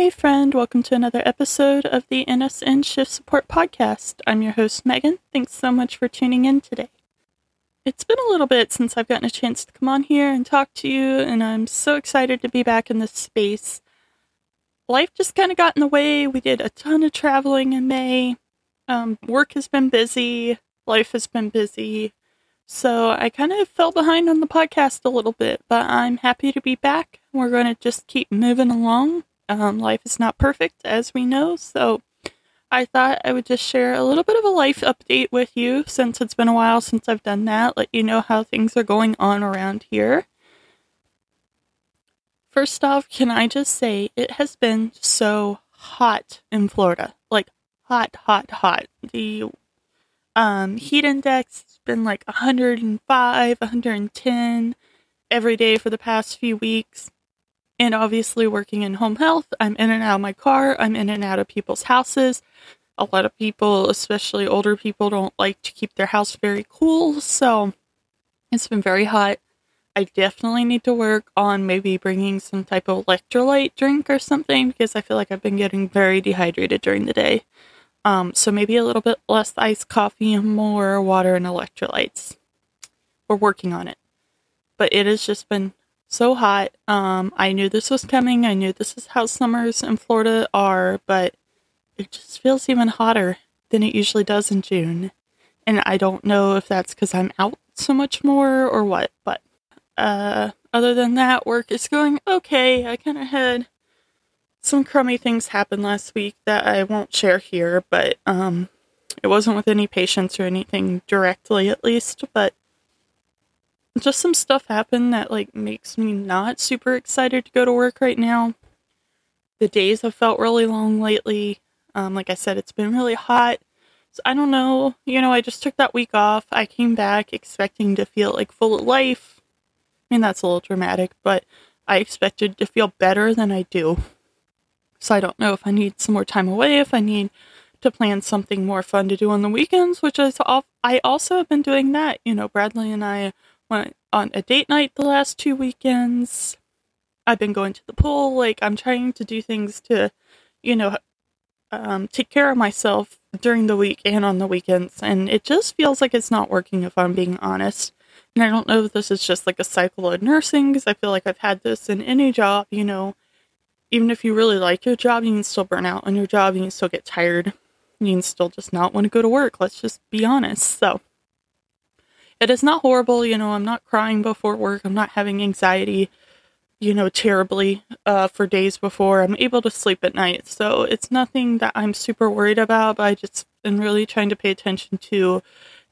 Hey, friend, welcome to another episode of the NSN Shift Support Podcast. I'm your host, Megan. Thanks so much for tuning in today. It's been a little bit since I've gotten a chance to come on here and talk to you, and I'm so excited to be back in this space. Life just kind of got in the way. We did a ton of traveling in May. Um, work has been busy, life has been busy. So I kind of fell behind on the podcast a little bit, but I'm happy to be back. We're going to just keep moving along um, life is not perfect, as we know, so I thought I would just share a little bit of a life update with you since it's been a while since I've done that, let you know how things are going on around here. First off, can I just say it has been so hot in Florida? Like hot, hot, hot. The um, heat index has been like 105, 110 every day for the past few weeks. And obviously, working in home health, I'm in and out of my car, I'm in and out of people's houses. A lot of people, especially older people, don't like to keep their house very cool. So it's been very hot. I definitely need to work on maybe bringing some type of electrolyte drink or something because I feel like I've been getting very dehydrated during the day. Um, so maybe a little bit less iced coffee and more water and electrolytes. We're working on it. But it has just been so hot. Um, I knew this was coming. I knew this is how summers in Florida are, but it just feels even hotter than it usually does in June. And I don't know if that's because I'm out so much more or what, but uh, other than that, work is going okay. I kind of had some crummy things happen last week that I won't share here, but um, it wasn't with any patients or anything directly, at least, but just some stuff happened that like makes me not super excited to go to work right now. The days have felt really long lately. Um, like I said, it's been really hot. So I don't know. You know, I just took that week off. I came back expecting to feel like full of life. I mean, that's a little dramatic, but I expected to feel better than I do. So I don't know if I need some more time away, if I need to plan something more fun to do on the weekends, which is off. I also have been doing that. You know, Bradley and I went on a date night the last two weekends. I've been going to the pool. Like, I'm trying to do things to, you know, um, take care of myself during the week and on the weekends. And it just feels like it's not working if I'm being honest. And I don't know if this is just like a cycle of nursing because I feel like I've had this in any job, you know. Even if you really like your job, you can still burn out on your job. You can still get tired. You can still just not want to go to work. Let's just be honest. So, it is not horrible. You know, I'm not crying before work. I'm not having anxiety, you know, terribly uh, for days before. I'm able to sleep at night. So it's nothing that I'm super worried about, but I just am really trying to pay attention to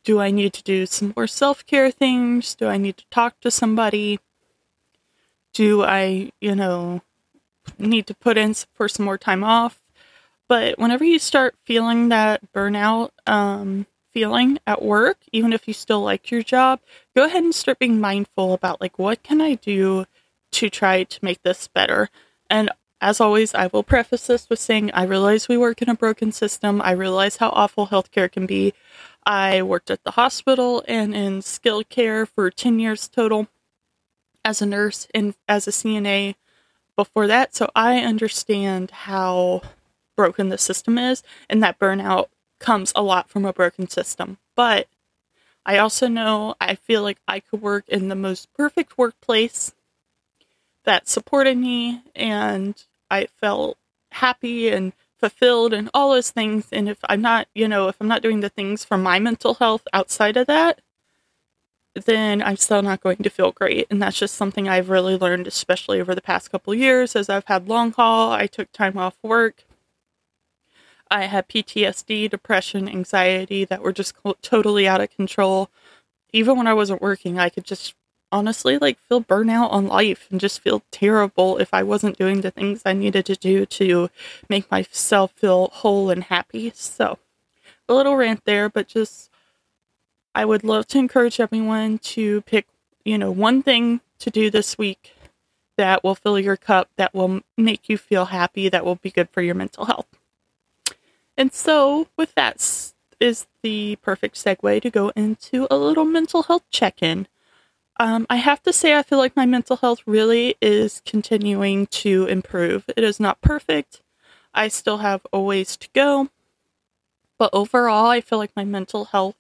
do I need to do some more self care things? Do I need to talk to somebody? Do I, you know, need to put in for some more time off? But whenever you start feeling that burnout, um, feeling at work, even if you still like your job, go ahead and start being mindful about like what can I do to try to make this better. And as always, I will preface this with saying I realize we work in a broken system. I realize how awful healthcare can be. I worked at the hospital and in skilled care for 10 years total as a nurse and as a CNA before that. So I understand how broken the system is and that burnout comes a lot from a broken system. But I also know I feel like I could work in the most perfect workplace that supported me and I felt happy and fulfilled and all those things. And if I'm not, you know, if I'm not doing the things for my mental health outside of that, then I'm still not going to feel great. And that's just something I've really learned, especially over the past couple years as I've had long haul. I took time off work I had PTSD, depression, anxiety that were just totally out of control. Even when I wasn't working, I could just honestly like feel burnout on life and just feel terrible if I wasn't doing the things I needed to do to make myself feel whole and happy. So, a little rant there, but just I would love to encourage everyone to pick, you know, one thing to do this week that will fill your cup, that will make you feel happy, that will be good for your mental health. And so, with that, is the perfect segue to go into a little mental health check in. Um, I have to say, I feel like my mental health really is continuing to improve. It is not perfect. I still have a ways to go. But overall, I feel like my mental health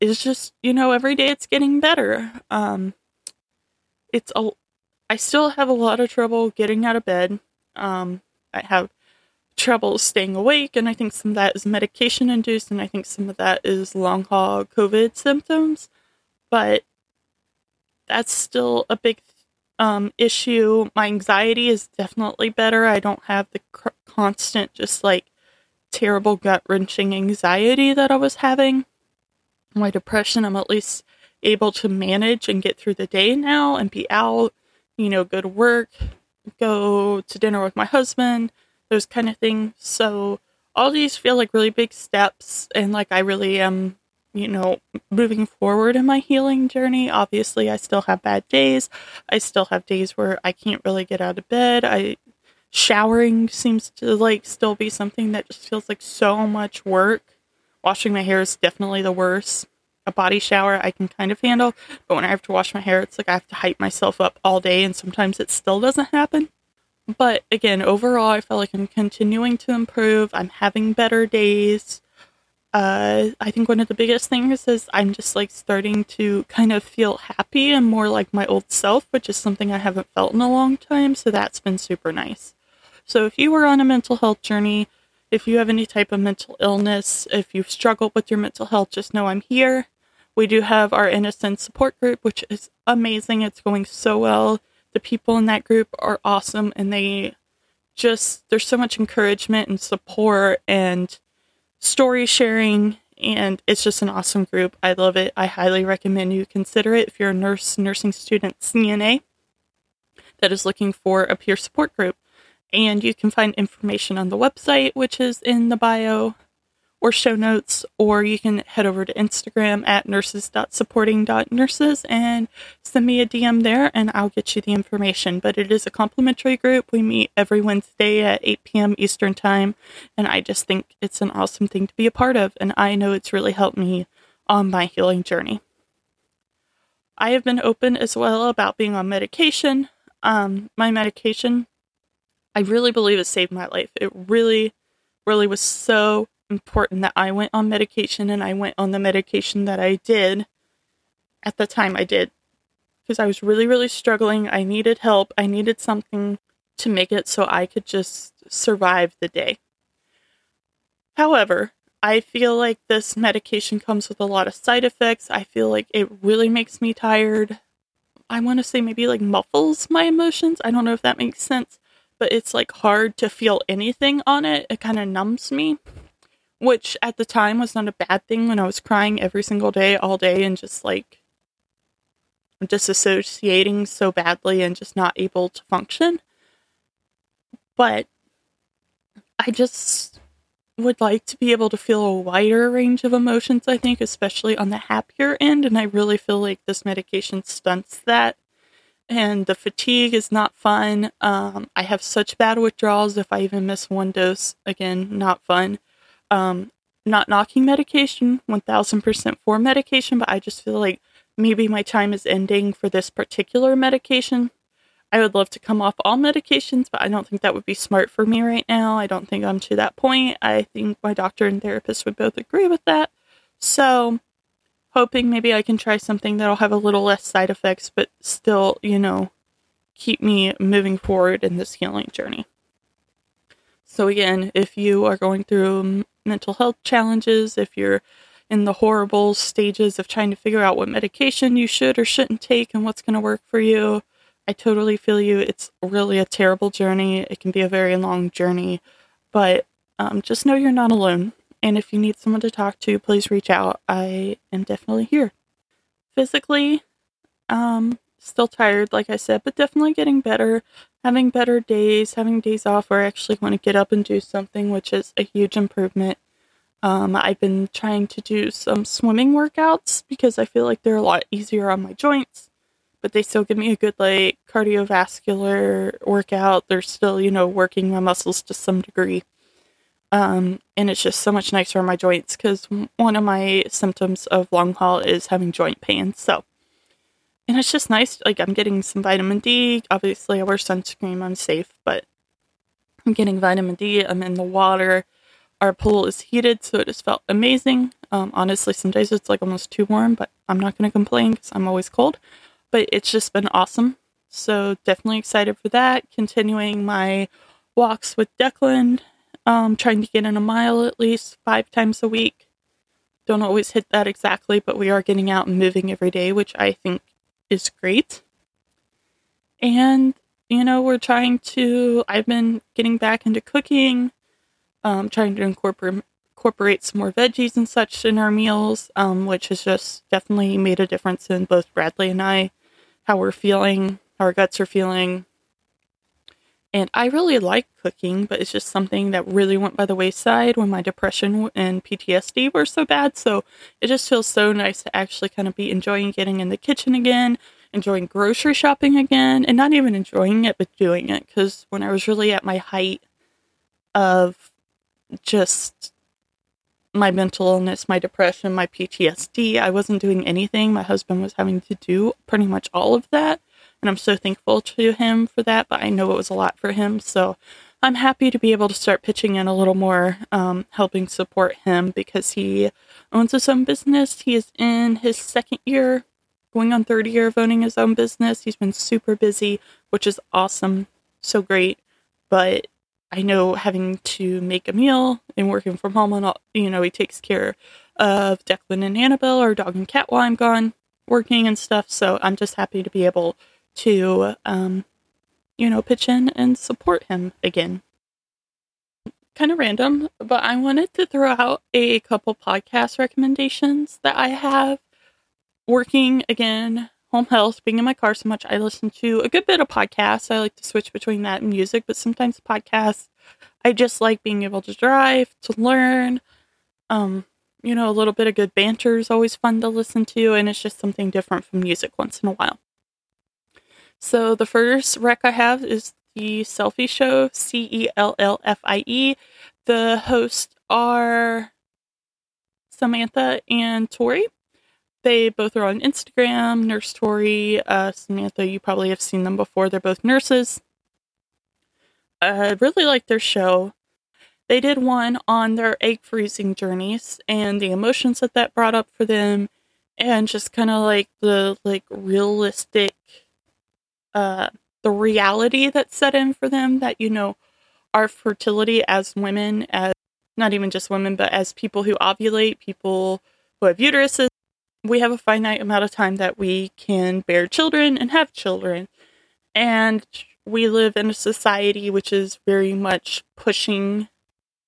is just, you know, every day it's getting better. Um, it's a, I still have a lot of trouble getting out of bed. Um, I have trouble staying awake, and I think some of that is medication induced, and I think some of that is long haul COVID symptoms. But that's still a big um, issue. My anxiety is definitely better. I don't have the cr- constant, just like terrible gut wrenching anxiety that I was having. My depression, I'm at least able to manage and get through the day now and be out, you know, go to work, go to dinner with my husband, those kind of things. So all these feel like really big steps and like I really am, you know, moving forward in my healing journey. Obviously, I still have bad days. I still have days where I can't really get out of bed. I showering seems to like still be something that just feels like so much work. Washing my hair is definitely the worst. A body shower I can kind of handle, but when I have to wash my hair, it's like I have to hype myself up all day, and sometimes it still doesn't happen. But again, overall, I feel like I'm continuing to improve. I'm having better days. Uh, I think one of the biggest things is I'm just like starting to kind of feel happy and more like my old self, which is something I haven't felt in a long time. So that's been super nice. So if you were on a mental health journey, if you have any type of mental illness, if you've struggled with your mental health, just know I'm here. We do have our NSN support group, which is amazing. It's going so well. The people in that group are awesome and they just, there's so much encouragement and support and story sharing. And it's just an awesome group. I love it. I highly recommend you consider it if you're a nurse, nursing student, CNA that is looking for a peer support group. And you can find information on the website, which is in the bio or show notes, or you can head over to Instagram at nurses.supporting.nurses and send me a DM there and I'll get you the information. But it is a complimentary group. We meet every Wednesday at 8 p.m. Eastern Time, and I just think it's an awesome thing to be a part of, and I know it's really helped me on my healing journey. I have been open as well about being on medication. Um, my medication I really believe it saved my life. It really, really was so important that I went on medication and I went on the medication that I did at the time I did. Because I was really, really struggling. I needed help. I needed something to make it so I could just survive the day. However, I feel like this medication comes with a lot of side effects. I feel like it really makes me tired. I want to say maybe like muffles my emotions. I don't know if that makes sense but it's like hard to feel anything on it. It kind of numbs me, which at the time was not a bad thing when I was crying every single day, all day, and just like disassociating so badly and just not able to function. But I just would like to be able to feel a wider range of emotions, I think, especially on the happier end. And I really feel like this medication stunts that and the fatigue is not fun. Um, I have such bad withdrawals if I even miss one dose. Again, not fun. Um, not knocking medication, 1000% for medication, but I just feel like maybe my time is ending for this particular medication. I would love to come off all medications, but I don't think that would be smart for me right now. I don't think I'm to that point. I think my doctor and therapist would both agree with that. So hoping maybe I can try something that'll have a little less side effects, but still, you know, keep me moving forward in this healing journey. So, again, if you are going through mental health challenges, if you're in the horrible stages of trying to figure out what medication you should or shouldn't take and what's going to work for you, I totally feel you. It's really a terrible journey. It can be a very long journey, but um, just know you're not alone. And if you need someone to talk to, please reach out. I am definitely here. Physically, um, still tired, like I said, but definitely getting better, having better days, having days off where I actually want to get up and do something, which is a huge improvement. Um, I've been trying to do some swimming workouts because I feel like they're a lot easier on my joints, but they still give me a good like cardiovascular workout. They're still, you know, working my muscles to some degree. Um, and it's just so much nicer on my joints because one of my symptoms of long haul is having joint pain. So and it's just nice. Like I'm getting some vitamin D. Obviously, I wear sunscreen. I'm safe, but I'm getting vitamin D. I'm in the water. Our pool is heated, so it just felt amazing. Um, honestly, some days it's like almost too warm, but I'm not going to complain because I'm always cold. But it's just been awesome. So definitely excited for that. Continuing my walks with Declan, um, trying to get in a mile at least five times a week. Don't always hit that exactly, but we are getting out and moving every day, which I think is great. And, you know, we're trying to, I've been getting back into cooking, um, trying to incorporate incorporate some more veggies and such in our meals, um, which has just definitely made a difference in both Bradley and I, how we're feeling, how our guts are feeling. And I really like cooking, but it's just something that really went by the wayside when my depression and PTSD were so bad. So it just feels so nice to actually kind of be enjoying getting in the kitchen again, enjoying grocery shopping again, and not even enjoying it, but doing it. Because when I was really at my height of just my mental illness, my depression, my PTSD. I wasn't doing anything. My husband was having to do pretty much all of that. And I'm so thankful to him for that, but I know it was a lot for him. So I'm happy to be able to start pitching in a little more, um, helping support him because he owns his own business. He is in his second year, going on third year of owning his own business. He's been super busy, which is awesome. So great. But I know having to make a meal and working from home and all, you know, he takes care of Declan and Annabelle, our dog and cat, while I'm gone working and stuff. So I'm just happy to be able to, um, you know, pitch in and support him again. Kind of random, but I wanted to throw out a couple podcast recommendations that I have working again home health, being in my car so much, I listen to a good bit of podcasts. I like to switch between that and music, but sometimes podcasts, I just like being able to drive, to learn. Um, you know, a little bit of good banter is always fun to listen to, and it's just something different from music once in a while. So the first rec I have is the Cellfie Show, C E L L F I E. The hosts are Samantha and Tori. They both are on Instagram. Nurse Tori, uh, Samantha, you probably have seen them before. They're both nurses. I really like their show. They did one on their egg freezing journeys and the emotions that that brought up for them, and just kind of like the like realistic, uh, the reality that set in for them. That you know, our fertility as women, as not even just women, but as people who ovulate, people who have uteruses, we have a finite amount of time that we can bear children and have children. And we live in a society which is very much pushing,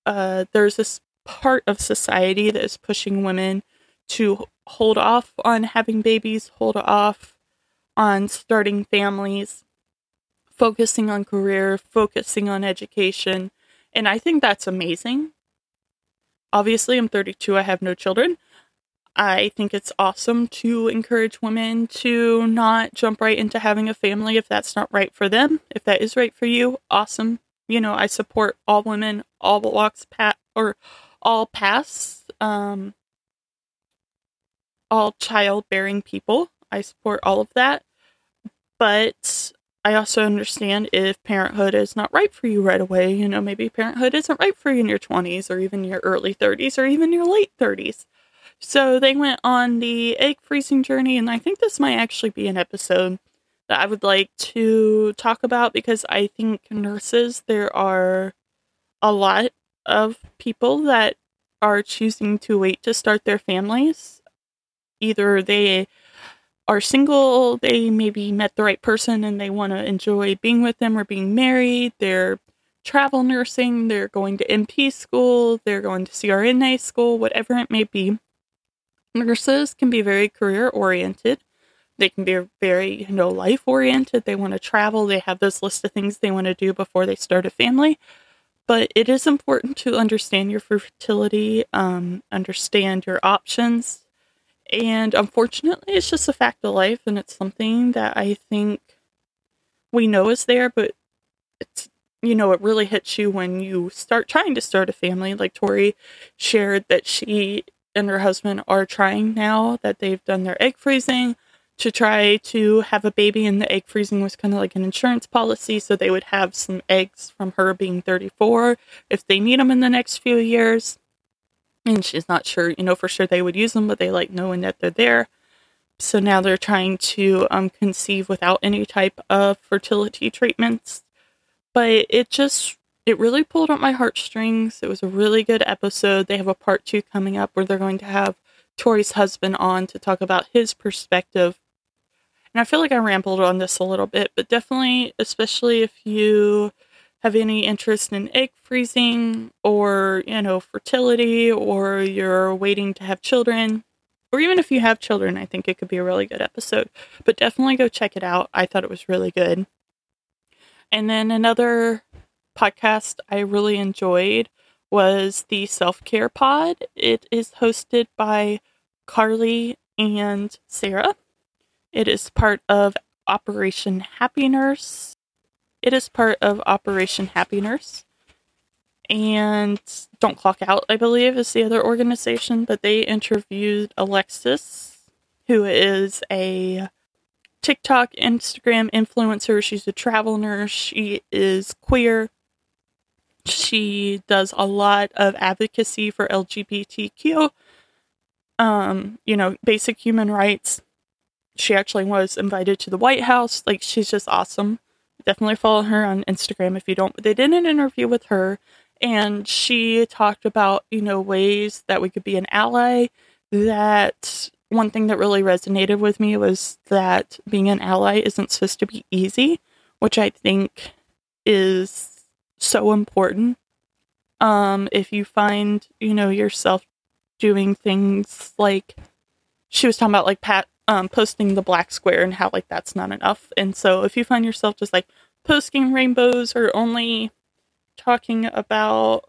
uh, there's this part of society that is pushing women to hold off on having babies, hold off on starting families, focusing on career, focusing on education. And I think that's amazing. Obviously, I'm 32, I have no children, I think it's awesome to encourage women to not jump right into having a family if that's not right for them. If that is right for you, awesome. You know, I support all women, all walks pat or all paths, um, all childbearing people. I support all of that. But I also understand if parenthood is not right for you right away. You know, maybe parenthood isn't right for you in your 20s or even your early 30s or even your late 30s. So they went on the egg freezing journey, and I think this might actually be an episode that I would like to talk about because I think nurses, there are a lot of people that are choosing to wait to start their families. Either they are single, they maybe met the right person and they want to enjoy being with them or being married, they're travel nursing, they're going to NP school, they're going to CRNA school, whatever it may be. Nurses can be very career oriented. They can be very, you know, life oriented. They want to travel. They have this list of things they want to do before they start a family. But it is important to understand your fertility, um, understand your options. And unfortunately, it's just a fact of life. And it's something that I think we know is there, but it's, you know, it really hits you when you start trying to start a family. Like Tori shared that she and her husband are trying now that they've done their egg freezing to try to have a baby, and the egg freezing was kind of like an insurance policy. So they would have some eggs from her being 34 if they need them in the next few years. And she's not sure, you know, for sure they would use them, but they like knowing that they're there. So now they're trying to um, conceive without any type of fertility treatments. But it just, it really pulled at my heartstrings. It was a really good episode. They have a part two coming up where they're going to have Tori's husband on to talk about his perspective and I feel like I rambled on this a little bit, but definitely, especially if you have any interest in egg freezing or, you know, fertility or you're waiting to have children, or even if you have children, I think it could be a really good episode. But definitely go check it out. I thought it was really good. And then another podcast I really enjoyed was the Self Care Pod. It is hosted by Carly and Sarah. It is part of Operation Happy Nurse. It is part of Operation Happy Nurse. And Don't Clock Out, I believe, is the other organization, but they interviewed Alexis, who is a TikTok, Instagram influencer. She's a travel nurse. She is queer. She does a lot of advocacy for LGBTQ, um, you know, basic human rights she actually was invited to the White House. Like, she's just awesome. Definitely follow her on Instagram if you don't. But they did an interview with her, and she talked about, you know, ways that we could be an ally. That one thing that really resonated with me was that being an ally isn't supposed to be easy, which I think is so important. Um, if you find, you know, yourself doing things like she was talking about like pat um, posting the black square and how like that's not enough. And so if you find yourself just like posting rainbows or only talking about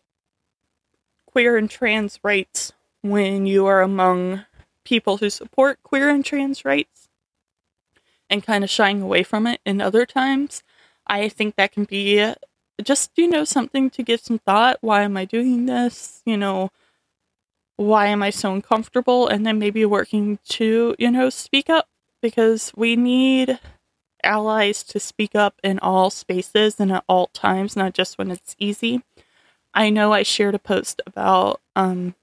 queer and trans rights when you are among people who support queer and trans rights and kind of shying away from it in other times, I think that can be just, you know, something to give some thought. Why am I doing this? You know, why am I so uncomfortable? And then maybe working to, you know, speak up because we need allies to speak up in all spaces and at all times, not just when it's easy. I know I shared a post about um,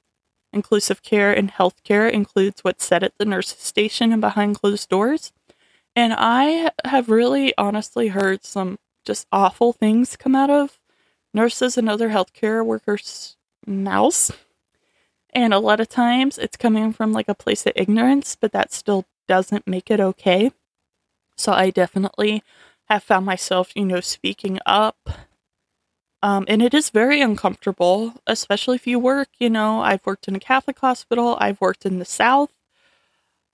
inclusive care and healthcare includes what's said at the nurse's station and behind closed doors. And I have really honestly heard some just awful things come out of nurses and other healthcare workers' mouths and a lot of times it's coming from like a place of ignorance, but that still doesn't make it okay. So I definitely have found myself, you know, speaking up. Um, and it is very uncomfortable, especially if you work, you know, I've worked in a Catholic hospital, I've worked in the South,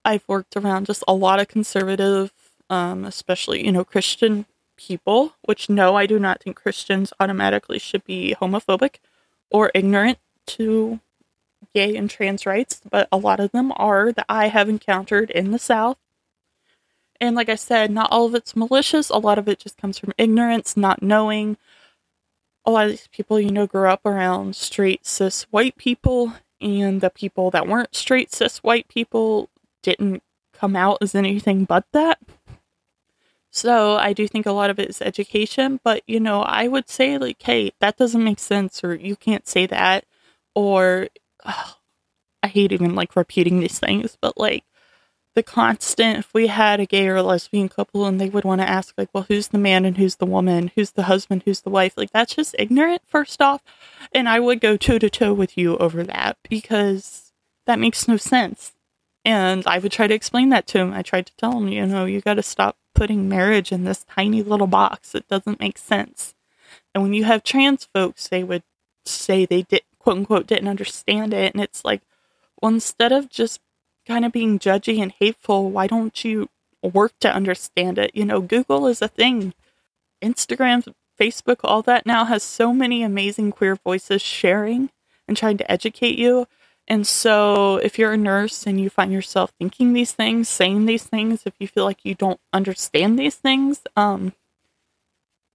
I've worked around just a lot of conservative, um, especially, you know, Christian people, which no, I do not think Christians automatically should be homophobic or ignorant to gay and trans rights, but a lot of them are that I have encountered in the South. And like I said, not all of it's malicious. A lot of it just comes from ignorance, not knowing. A lot of these people, you know, grew up around straight cis white people, and the people that weren't straight cis white people didn't come out as anything but that. So I do think a lot of it is education, but you know, I would say like, hey, that doesn't make sense, or you can't say that, or ugh, I hate even like repeating these things, but like the constant if we had a gay or lesbian couple and they would want to ask like well who's the man and who's the woman? Who's the husband? Who's the wife? Like that's just ignorant first off and i would go toe to toe with you over that because that makes no sense and i would try to explain that to him i tried to tell him you know you got to stop putting marriage in this tiny little box. It doesn't make sense. And when you have trans folks they would say they did quote unquote didn't understand it. And it's like, well, instead of just kind of being judgy and hateful, why don't you work to understand it? You know, Google is a thing, Instagram, Facebook, all that now has so many amazing queer voices sharing and trying to educate you. And so, if you're a nurse and you find yourself thinking these things, saying these things, if you feel like you don't understand these things, um,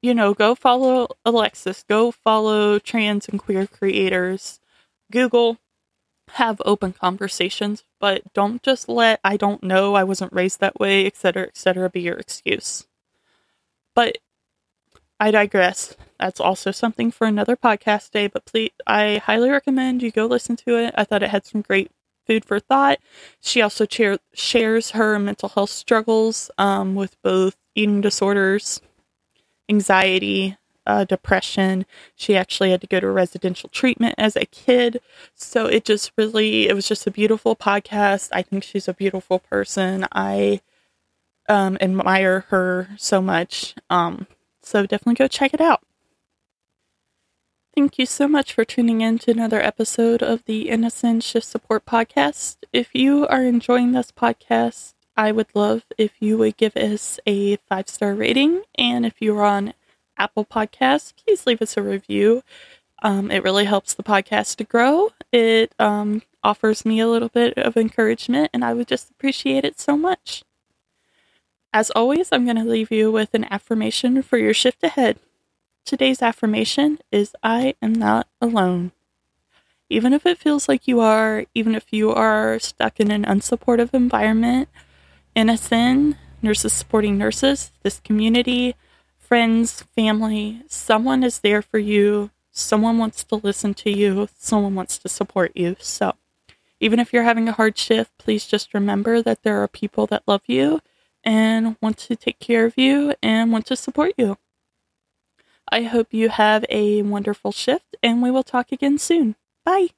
you know, go follow Alexis, go follow trans and queer creators, Google, have open conversations, but don't just let I don't know, I wasn't raised that way, etc., etc., be your excuse. But I digress. That's also something for another podcast day, but please, I highly recommend you go listen to it. I thought it had some great food for thought. She also shares her mental health struggles um, with both eating disorders, anxiety, uh, depression. She actually had to go to residential treatment as a kid. So it just really, it was just a beautiful podcast. I think she's a beautiful person. I um, admire her so much. Um, so definitely go check it out. Thank you so much for tuning in to another episode of the NSN Shift Support Podcast. If you are enjoying this podcast, I would love if you would give us a five star rating. And if you're on Apple Podcasts, please leave us a review. Um, it really helps the podcast to grow. It um, offers me a little bit of encouragement, and I would just appreciate it so much. As always, I'm going to leave you with an affirmation for your shift ahead. Today's affirmation is I am not alone. Even if it feels like you are, even if you are stuck in an unsupportive environment, NSN, nurses supporting nurses, this community, friends, family, someone is there for you. Someone wants to listen to you. Someone wants to support you. So, even if you're having a hard shift, please just remember that there are people that love you and want to take care of you and want to support you. I hope you have a wonderful shift, and we will talk again soon. Bye.